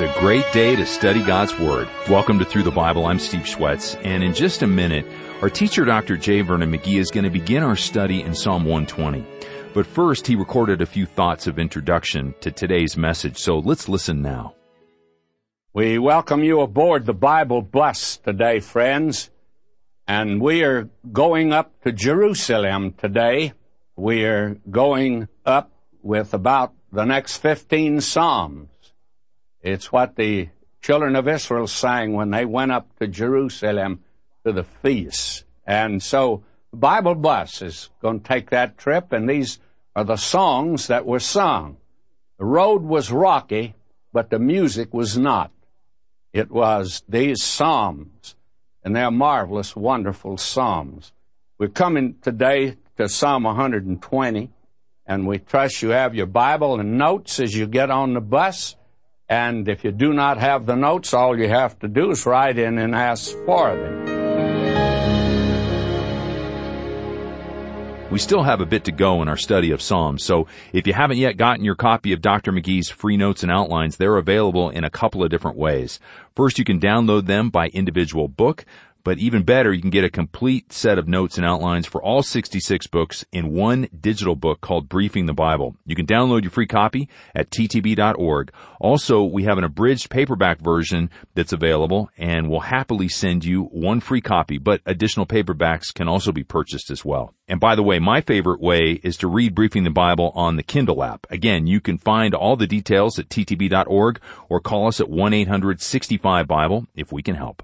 It's a great day to study God's Word. Welcome to Through the Bible. I'm Steve Schwenke, and in just a minute, our teacher Dr. J. Vernon McGee is going to begin our study in Psalm 120. But first, he recorded a few thoughts of introduction to today's message, so let's listen now. We welcome you aboard the Bible bus today, friends. And we are going up to Jerusalem today. We are going up with about the next 15 Psalms. It's what the children of Israel sang when they went up to Jerusalem to the feast. And so Bible Bus is going to take that trip, and these are the songs that were sung. The road was rocky, but the music was not. It was these psalms, and they're marvelous, wonderful psalms. We're coming today to Psalm 120, and we trust you have your Bible and notes as you get on the bus. And if you do not have the notes, all you have to do is write in and ask for them. We still have a bit to go in our study of Psalms, so if you haven't yet gotten your copy of Dr. McGee's free notes and outlines, they're available in a couple of different ways. First, you can download them by individual book. But even better, you can get a complete set of notes and outlines for all 66 books in one digital book called Briefing the Bible. You can download your free copy at ttb.org. Also, we have an abridged paperback version that's available and we'll happily send you one free copy, but additional paperbacks can also be purchased as well. And by the way, my favorite way is to read Briefing the Bible on the Kindle app. Again, you can find all the details at ttb.org or call us at 1-800-65-BIBLE if we can help.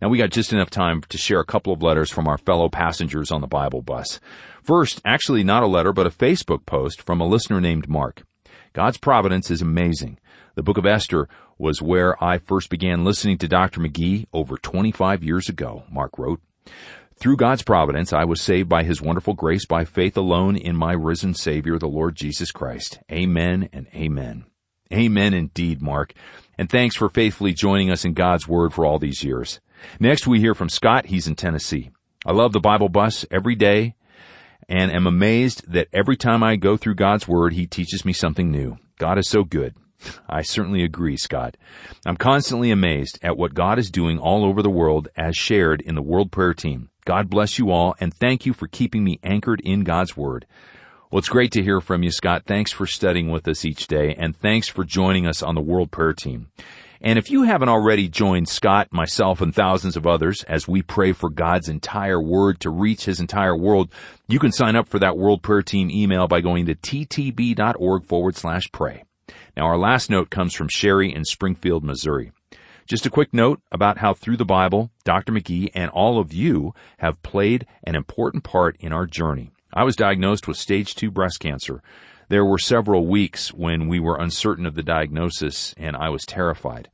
Now we got just enough time to share a couple of letters from our fellow passengers on the Bible bus. First, actually not a letter, but a Facebook post from a listener named Mark. God's providence is amazing. The book of Esther was where I first began listening to Dr. McGee over 25 years ago, Mark wrote. Through God's providence, I was saved by His wonderful grace by faith alone in my risen Savior, the Lord Jesus Christ. Amen and amen. Amen indeed, Mark. And thanks for faithfully joining us in God's Word for all these years. Next we hear from Scott. He's in Tennessee. I love the Bible bus every day and am amazed that every time I go through God's Word, He teaches me something new. God is so good. I certainly agree, Scott. I'm constantly amazed at what God is doing all over the world as shared in the World Prayer Team. God bless you all and thank you for keeping me anchored in God's Word. Well, it's great to hear from you, Scott. Thanks for studying with us each day and thanks for joining us on the World Prayer Team. And if you haven't already joined Scott, myself, and thousands of others as we pray for God's entire word to reach his entire world, you can sign up for that World Prayer Team email by going to ttb.org forward slash pray. Now our last note comes from Sherry in Springfield, Missouri. Just a quick note about how through the Bible, Dr. McGee and all of you have played an important part in our journey. I was diagnosed with stage two breast cancer. There were several weeks when we were uncertain of the diagnosis and I was terrified.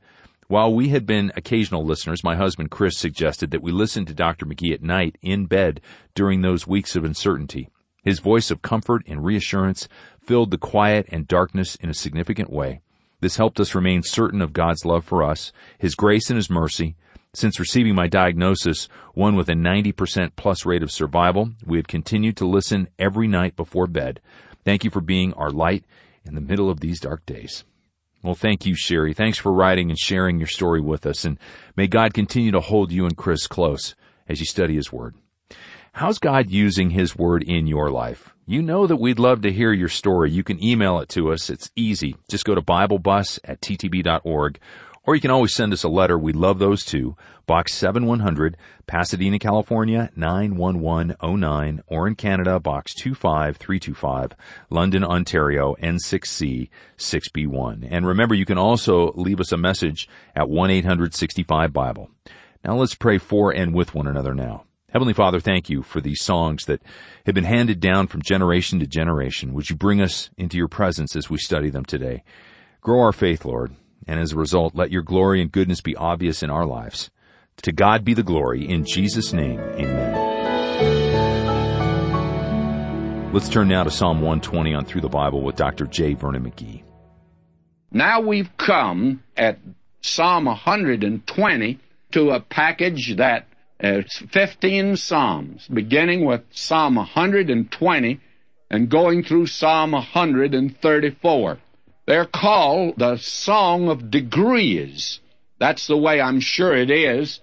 While we had been occasional listeners, my husband Chris suggested that we listen to Dr. McGee at night in bed during those weeks of uncertainty. His voice of comfort and reassurance filled the quiet and darkness in a significant way. This helped us remain certain of God's love for us, His grace and His mercy. Since receiving my diagnosis, one with a 90% plus rate of survival, we have continued to listen every night before bed. Thank you for being our light in the middle of these dark days. Well, thank you, Sherry. Thanks for writing and sharing your story with us, and may God continue to hold you and Chris close as you study His Word. How's God using His Word in your life? You know that we'd love to hear your story. You can email it to us. It's easy. Just go to BibleBus at ttb.org or you can always send us a letter. We love those too. Box 7100, Pasadena, California 91109, or in Canada, Box 25325, London, Ontario N6C 6B1. And remember, you can also leave us a message at 1-865-BIBLE. Now let's pray for and with one another now. Heavenly Father, thank you for these songs that have been handed down from generation to generation. Would you bring us into your presence as we study them today? Grow our faith, Lord and as a result, let your glory and goodness be obvious in our lives. To God be the glory. In Jesus' name, amen. Let's turn now to Psalm 120 on Through the Bible with Dr. J. Vernon McGee. Now we've come at Psalm 120 to a package that is 15 Psalms, beginning with Psalm 120 and going through Psalm 134. They're called the Song of Degrees. That's the way I'm sure it is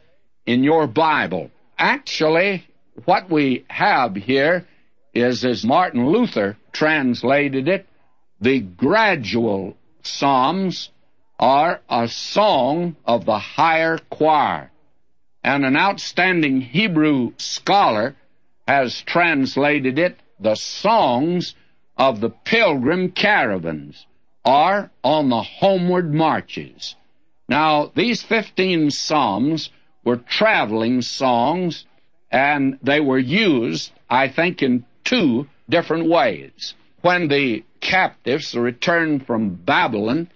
in your Bible. Actually, what we have here is, as Martin Luther translated it, the gradual Psalms are a song of the higher choir. And an outstanding Hebrew scholar has translated it the songs of the pilgrim caravans or on the homeward marches. Now, these 15 psalms were traveling songs and they were used, I think, in two different ways. When the captives returned from Babylon,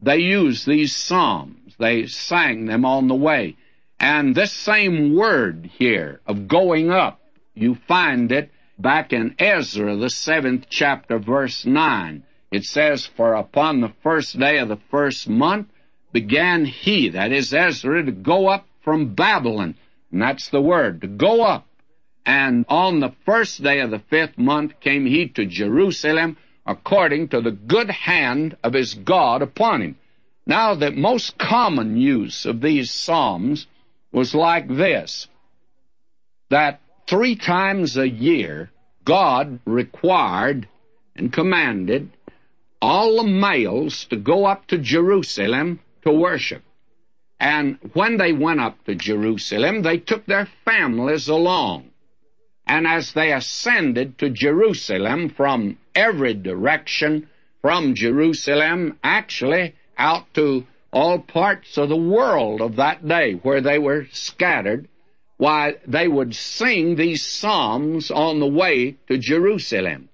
they used these psalms. They sang them on the way. And this same word here of going up, you find it back in Ezra, the seventh chapter, verse 9. It says, For upon the first day of the first month began he, that is Ezra, to go up from Babylon. And that's the word, to go up. And on the first day of the fifth month came he to Jerusalem according to the good hand of his God upon him. Now, the most common use of these psalms was like this that three times a year God required and commanded all the males to go up to Jerusalem to worship. And when they went up to Jerusalem, they took their families along. And as they ascended to Jerusalem from every direction, from Jerusalem, actually out to all parts of the world of that day where they were scattered, why, they would sing these psalms on the way to Jerusalem.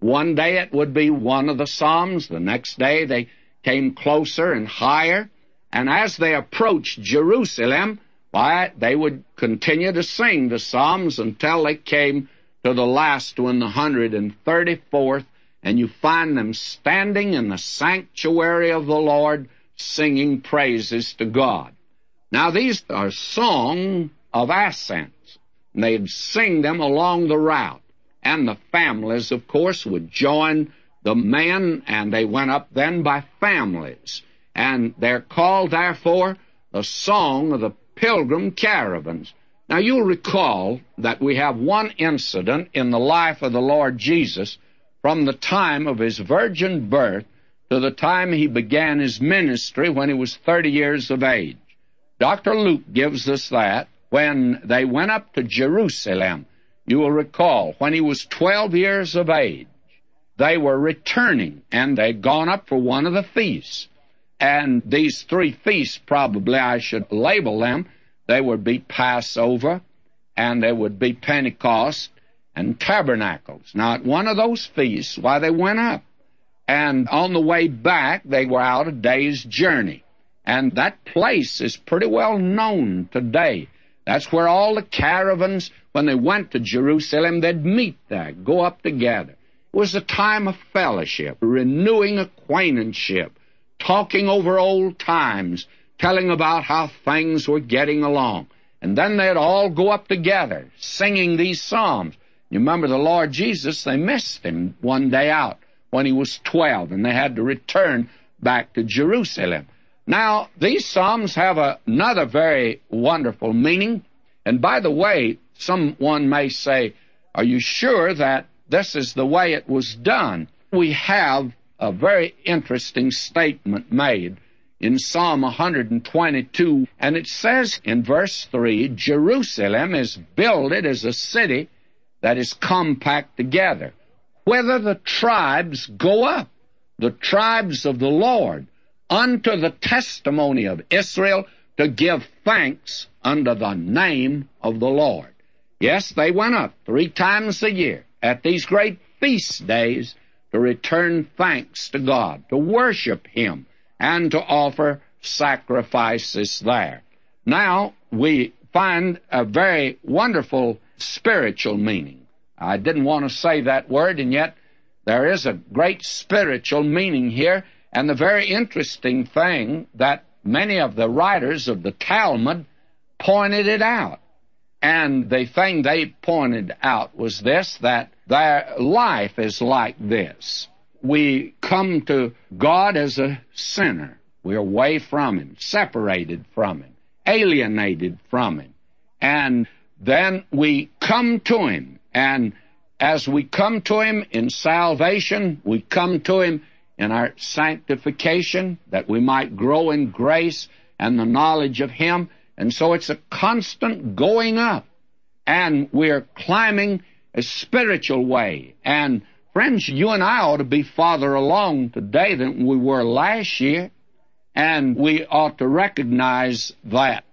One day it would be one of the psalms, the next day they came closer and higher, and as they approached Jerusalem, why, they would continue to sing the psalms until they came to the last one, the 134th, and you find them standing in the sanctuary of the Lord singing praises to God. Now, these are songs of ascents. And they'd sing them along the route. And the families, of course, would join the men, and they went up then by families. And they're called, therefore, the Song of the Pilgrim Caravans. Now, you'll recall that we have one incident in the life of the Lord Jesus from the time of his virgin birth to the time he began his ministry when he was 30 years of age. Dr. Luke gives us that when they went up to Jerusalem. You will recall when he was 12 years of age, they were returning and they'd gone up for one of the feasts. And these three feasts, probably I should label them, they would be Passover and they would be Pentecost and Tabernacles. Now, at one of those feasts, why they went up. And on the way back, they were out a day's journey. And that place is pretty well known today. That's where all the caravans, when they went to Jerusalem, they'd meet there, go up together. It was a time of fellowship, renewing acquaintanceship, talking over old times, telling about how things were getting along. And then they'd all go up together, singing these psalms. You remember the Lord Jesus, they missed him one day out when he was 12, and they had to return back to Jerusalem. Now, these Psalms have another very wonderful meaning. And by the way, someone may say, Are you sure that this is the way it was done? We have a very interesting statement made in Psalm 122, and it says in verse 3 Jerusalem is builded as a city that is compact together whether the tribes go up, the tribes of the Lord, unto the testimony of Israel to give thanks unto the name of the Lord. Yes, they went up three times a year at these great feast days to return thanks to God, to worship Him, and to offer sacrifices there. Now, we find a very wonderful spiritual meaning I didn't want to say that word, and yet there is a great spiritual meaning here. And the very interesting thing that many of the writers of the Talmud pointed it out. And the thing they pointed out was this that their life is like this. we come to God as a sinner. We're away from Him, separated from Him, alienated from Him. And then we come to Him. And as we come to Him in salvation, we come to Him in our sanctification, that we might grow in grace and the knowledge of Him. And so it's a constant going up. And we're climbing a spiritual way. And friends, you and I ought to be farther along today than we were last year. And we ought to recognize that.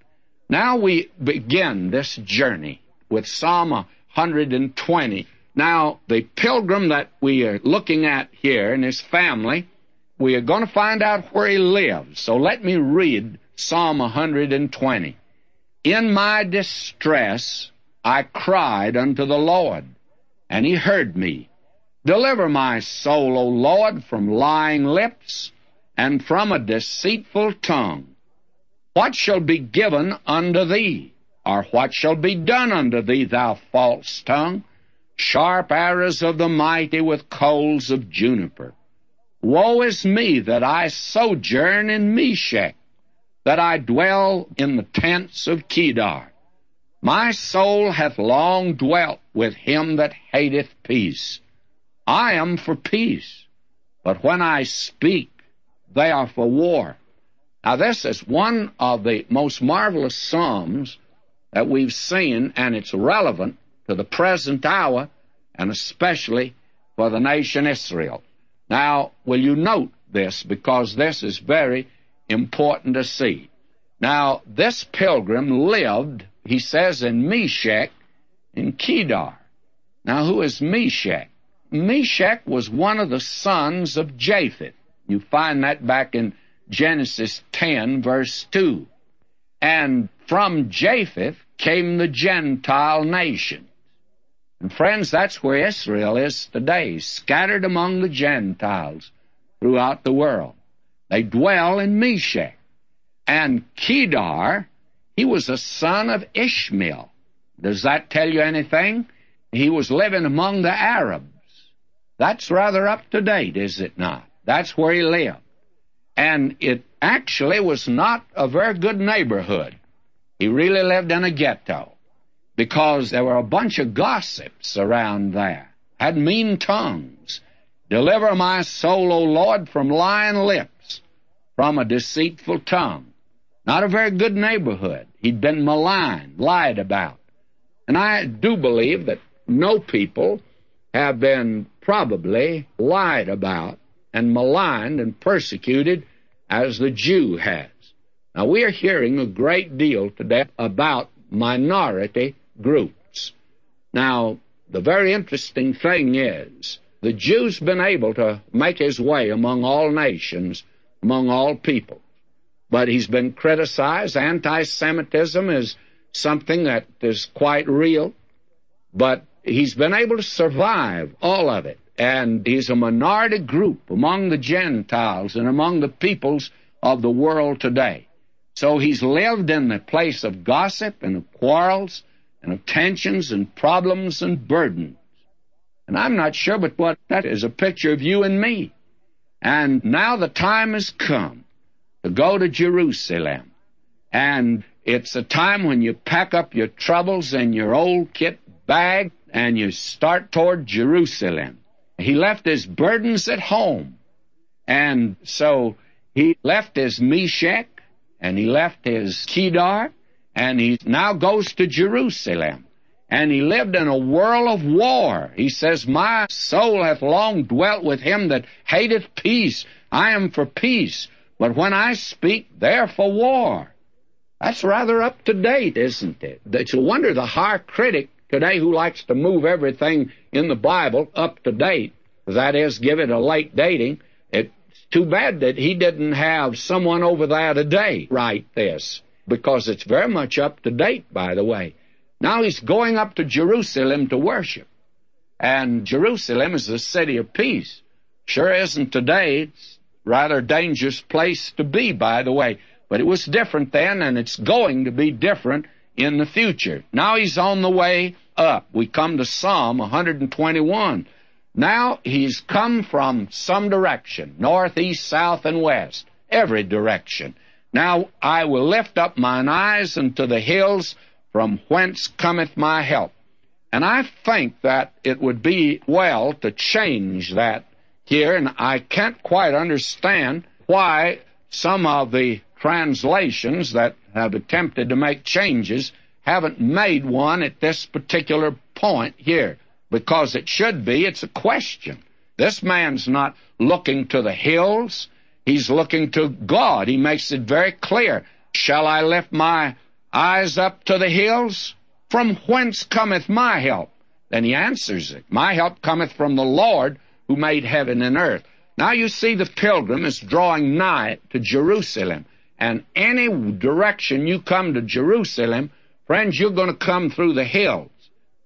Now we begin this journey with Psalm 120. Now, the pilgrim that we are looking at here and his family, we are going to find out where he lives. So let me read Psalm 120. In my distress I cried unto the Lord, and he heard me. Deliver my soul, O Lord, from lying lips and from a deceitful tongue. What shall be given unto thee? Or what shall be done unto thee, thou false tongue? Sharp arrows of the mighty with coals of juniper. Woe is me that I sojourn in Meshech, that I dwell in the tents of Kedar. My soul hath long dwelt with him that hateth peace. I am for peace, but when I speak, they are for war. Now, this is one of the most marvelous Psalms that we've seen, and it's relevant to the present hour, and especially for the nation Israel. Now, will you note this, because this is very important to see. Now, this pilgrim lived, he says, in Meshech, in Kedar. Now, who is Meshech? Meshech was one of the sons of Japheth. You find that back in Genesis 10, verse 2. And from Japheth came the Gentile nations. And friends, that's where Israel is today, scattered among the Gentiles throughout the world. They dwell in Meshech. And Kedar, he was a son of Ishmael. Does that tell you anything? He was living among the Arabs. That's rather up to date, is it not? That's where he lived. And it actually was not a very good neighborhood. He really lived in a ghetto because there were a bunch of gossips around there, had mean tongues. Deliver my soul, O Lord, from lying lips, from a deceitful tongue. Not a very good neighborhood. He'd been maligned, lied about. And I do believe that no people have been probably lied about and maligned and persecuted as the Jew has. Now, we are hearing a great deal today about minority groups. Now, the very interesting thing is, the Jew's been able to make his way among all nations, among all people. But he's been criticized. Anti Semitism is something that is quite real. But he's been able to survive all of it. And he's a minority group among the Gentiles and among the peoples of the world today. So he's lived in the place of gossip and of quarrels and of tensions and problems and burdens. And I'm not sure but what that is a picture of you and me. And now the time has come to go to Jerusalem. And it's a time when you pack up your troubles in your old kit bag and you start toward Jerusalem. He left his burdens at home. And so he left his Meshech and he left his Kedar and he now goes to Jerusalem. And he lived in a whirl of war. He says, My soul hath long dwelt with him that hateth peace. I am for peace. But when I speak, they're for war. That's rather up to date, isn't it? It's a wonder the high critic today who likes to move everything in the Bible up to date, that is, give it a late dating. It's too bad that he didn't have someone over there today write this because it's very much up to date, by the way. Now he's going up to Jerusalem to worship. And Jerusalem is the city of peace. Sure isn't today. It's rather dangerous place to be, by the way. But it was different then, and it's going to be different in the future. Now he's on the way up. We come to Psalm 121. Now he's come from some direction, north, east, south, and west, every direction. Now I will lift up mine eyes unto the hills from whence cometh my help. And I think that it would be well to change that here, and I can't quite understand why some of the translations that have attempted to make changes haven't made one at this particular point here, because it should be, it's a question. This man's not looking to the hills, he's looking to God. He makes it very clear. Shall I lift my eyes up to the hills? From whence cometh my help? Then he answers it. My help cometh from the Lord who made heaven and earth. Now you see the pilgrim is drawing nigh to Jerusalem. And any direction you come to Jerusalem, friends, you're going to come through the hills.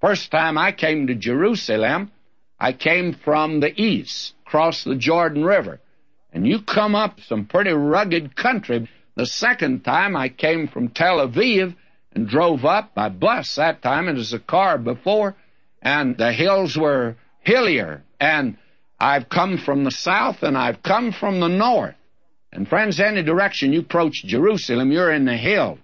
First time I came to Jerusalem, I came from the east, across the Jordan River. And you come up some pretty rugged country. The second time I came from Tel Aviv, and drove up by bus that time. It was a car before, and the hills were hillier. And I've come from the south and I've come from the north. And friends, any direction you approach Jerusalem, you're in the hills.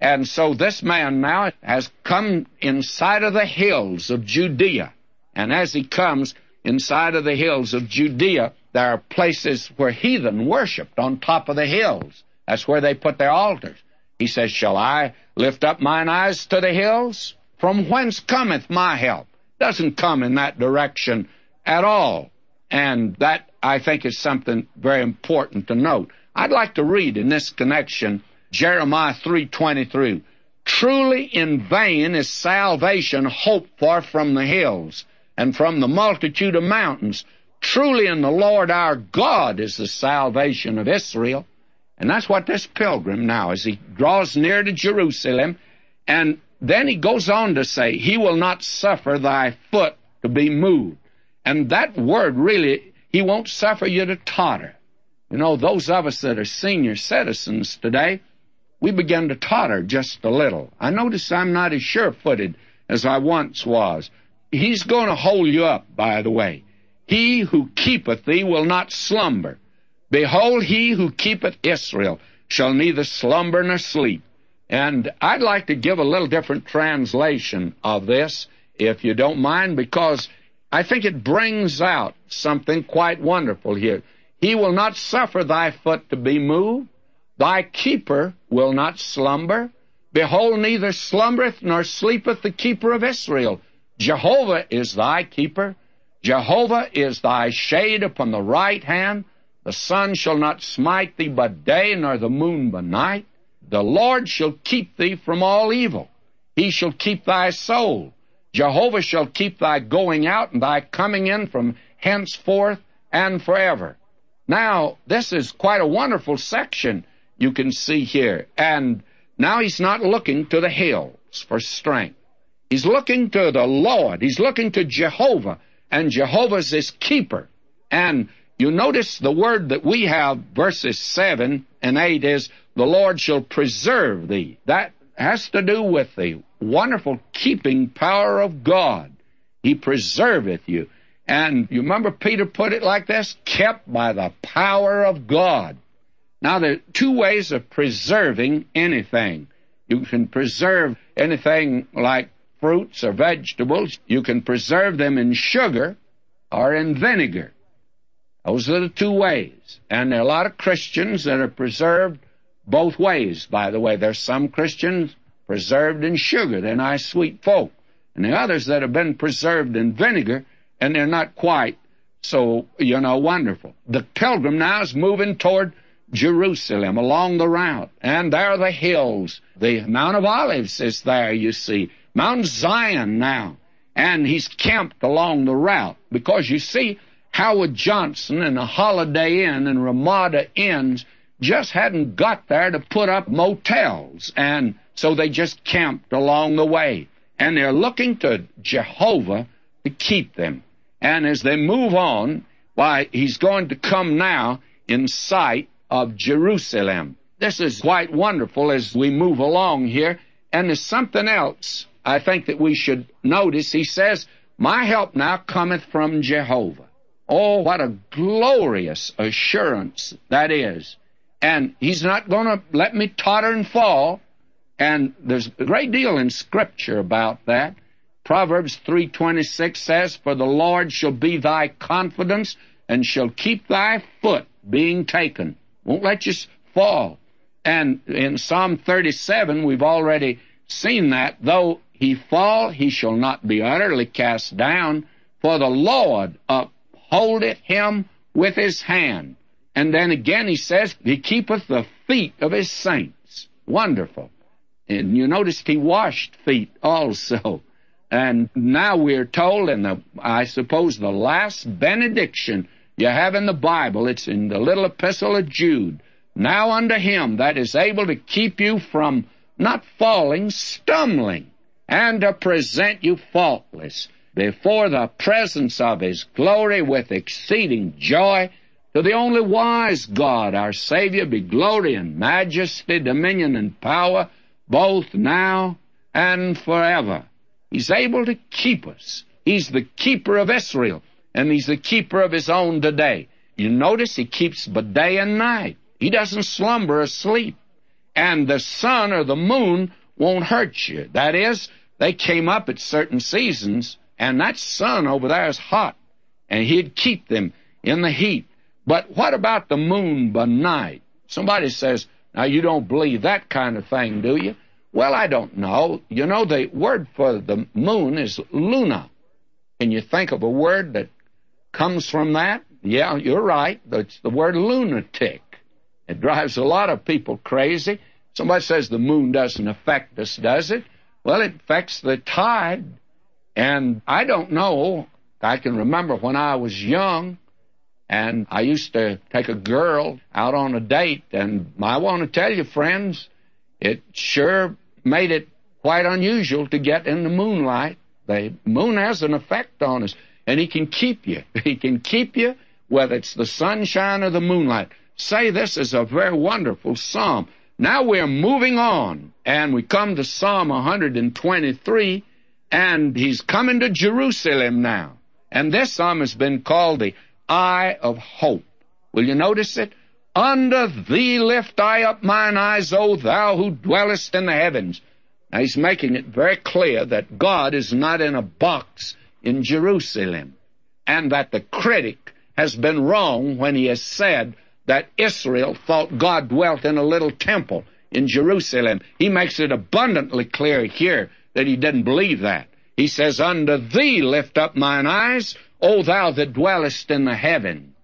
And so this man now has come inside of the hills of Judea. And as he comes inside of the hills of Judea, there are places where heathen worshiped on top of the hills. That's where they put their altars. He says, Shall I lift up mine eyes to the hills? From whence cometh my help? Doesn't come in that direction at all. And that, I think, is something very important to note. I'd like to read in this connection Jeremiah 3.23. Truly in vain is salvation hoped for from the hills and from the multitude of mountains. Truly in the Lord our God is the salvation of Israel. And that's what this pilgrim now, as he draws near to Jerusalem, and then he goes on to say, He will not suffer thy foot to be moved. And that word really, He won't suffer you to totter. You know, those of us that are senior citizens today, we begin to totter just a little. I notice I'm not as sure footed as I once was. He's going to hold you up, by the way. He who keepeth thee will not slumber. Behold, he who keepeth Israel shall neither slumber nor sleep. And I'd like to give a little different translation of this, if you don't mind, because I think it brings out something quite wonderful here. He will not suffer thy foot to be moved. Thy keeper will not slumber. Behold, neither slumbereth nor sleepeth the keeper of Israel. Jehovah is thy keeper. Jehovah is thy shade upon the right hand. The sun shall not smite thee by day, nor the moon by night. The Lord shall keep thee from all evil. He shall keep thy soul. Jehovah shall keep thy going out and thy coming in from henceforth and forever. Now, this is quite a wonderful section you can see here. And now he's not looking to the hills for strength. He's looking to the Lord. He's looking to Jehovah. And Jehovah's his keeper. And you notice the word that we have, verses 7 and 8, is, The Lord shall preserve thee. That has to do with the wonderful keeping power of God. He preserveth you. And you remember Peter put it like this? Kept by the power of God. Now, there are two ways of preserving anything. You can preserve anything like fruits or vegetables. You can preserve them in sugar or in vinegar. Those are the two ways. And there are a lot of Christians that are preserved both ways, by the way. There's some Christians preserved in sugar. They're nice, sweet folk. And the others that have been preserved in vinegar, and they're not quite so, you know, wonderful. The pilgrim now is moving toward Jerusalem along the route. And there are the hills. The Mount of Olives is there, you see. Mount Zion now. And he's camped along the route. Because you see, Howard Johnson and the Holiday Inn and Ramada Inns just hadn't got there to put up motels, and so they just camped along the way. And they're looking to Jehovah to keep them. And as they move on, why, he's going to come now in sight of Jerusalem. This is quite wonderful as we move along here. And there's something else I think that we should notice. He says, My help now cometh from Jehovah. Oh, what a glorious assurance that is. And He's not going to let me totter and fall. And there's a great deal in Scripture about that. Proverbs 3.26 says, For the Lord shall be thy confidence and shall keep thy foot being taken. Won't let you fall. And in Psalm 37, we've already seen that. Though he fall, he shall not be utterly cast down, for the Lord upholdeth him with his hand. And then again he says, He keepeth the feet of his saints. Wonderful. And you noticed he washed feet also. And now we're told in the, I suppose, the last benediction you have in the Bible, it's in the little epistle of Jude. Now unto him that is able to keep you from not falling, stumbling, and to present you faultless before the presence of his glory with exceeding joy. To the only wise God, our Savior, be glory and majesty, dominion and power, both now and forever. He's able to keep us. He's the keeper of Israel and he's the keeper of his own today. You notice he keeps by day and night. He doesn't slumber or sleep. And the sun or the moon won't hurt you. That is, they came up at certain seasons, and that sun over there is hot, and he'd keep them in the heat. But what about the moon by night? Somebody says, now you don't believe that kind of thing, do you? Well, I don't know. You know, the word for the moon is luna. Can you think of a word that comes from that? Yeah, you're right. It's the word lunatic. It drives a lot of people crazy. Somebody says the moon doesn't affect us, does it? Well, it affects the tide. And I don't know. I can remember when I was young and I used to take a girl out on a date. And I want to tell you, friends, it sure made it quite unusual to get in the moonlight. The moon has an effect on us and He can keep you. He can keep you whether it's the sunshine or the moonlight. Say this is a very wonderful psalm. Now we're moving on, and we come to Psalm 123, and he's coming to Jerusalem now. And this psalm has been called the Eye of Hope. Will you notice it? Under thee lift I up mine eyes, O thou who dwellest in the heavens. Now he's making it very clear that God is not in a box in Jerusalem, and that the critic has been wrong when he has said that Israel thought God dwelt in a little temple in Jerusalem. He makes it abundantly clear here that he didn't believe that. He says, Unto thee lift up mine eyes, O thou that dwellest in the heavens.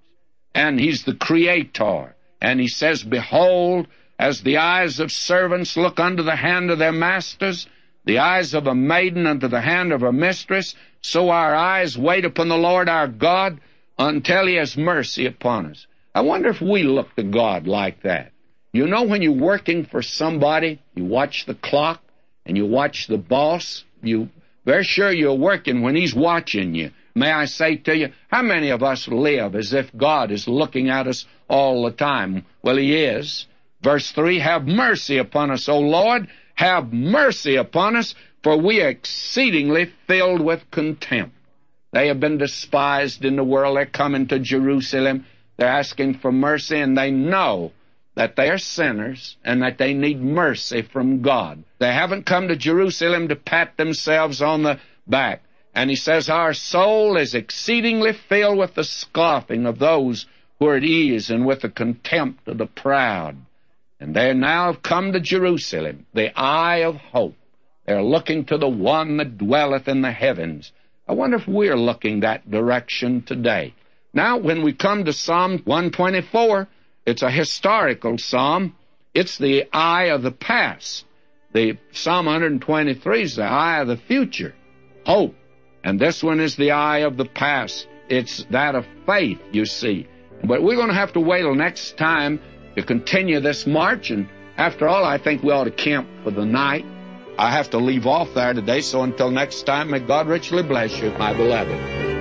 And he's the creator. And he says, Behold, as the eyes of servants look unto the hand of their masters, the eyes of a maiden unto the hand of her mistress, so our eyes wait upon the Lord our God until He has mercy upon us. I wonder if we look to God like that. You know, when you're working for somebody, you watch the clock and you watch the boss, you very sure you're working when he's watching you. May I say to you, how many of us live as if God is looking at us all the time? Well, He is. Verse 3 Have mercy upon us, O Lord, have mercy upon us, for we are exceedingly filled with contempt. They have been despised in the world. They're coming to Jerusalem. They're asking for mercy, and they know that they are sinners and that they need mercy from God. They haven't come to Jerusalem to pat themselves on the back. And he says, Our soul is exceedingly filled with the scoffing of those who are at ease and with the contempt of the proud. And they now have come to Jerusalem, the eye of hope. They're looking to the one that dwelleth in the heavens. I wonder if we're looking that direction today. Now, when we come to Psalm 124, it's a historical psalm. It's the eye of the past. The Psalm 123 is the eye of the future, hope. And this one is the eye of the past. It's that of faith, you see. But we're going to have to wait till next time to continue this march. And after all, I think we ought to camp for the night. I have to leave off there today, so until next time, may God richly bless you, my beloved.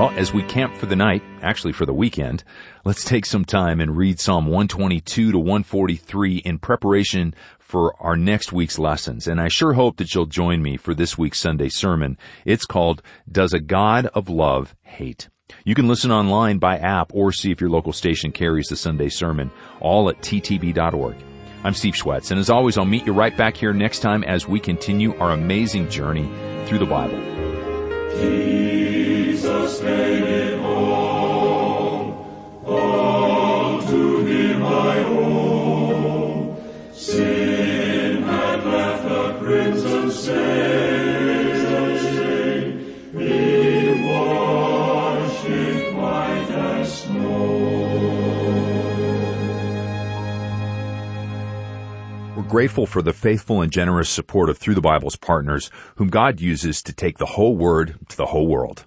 Well, as we camp for the night, actually for the weekend, let's take some time and read Psalm 122 to 143 in preparation for our next week's lessons, and I sure hope that you'll join me for this week's Sunday sermon. It's called, Does a God of Love Hate? You can listen online by app or see if your local station carries the Sunday sermon, all at ttb.org. I'm Steve Schwenke, and as always, I'll meet you right back here next time as we continue our amazing journey through the Bible. Grateful for the faithful and generous support of Through the Bible's partners, whom God uses to take the whole Word to the whole world.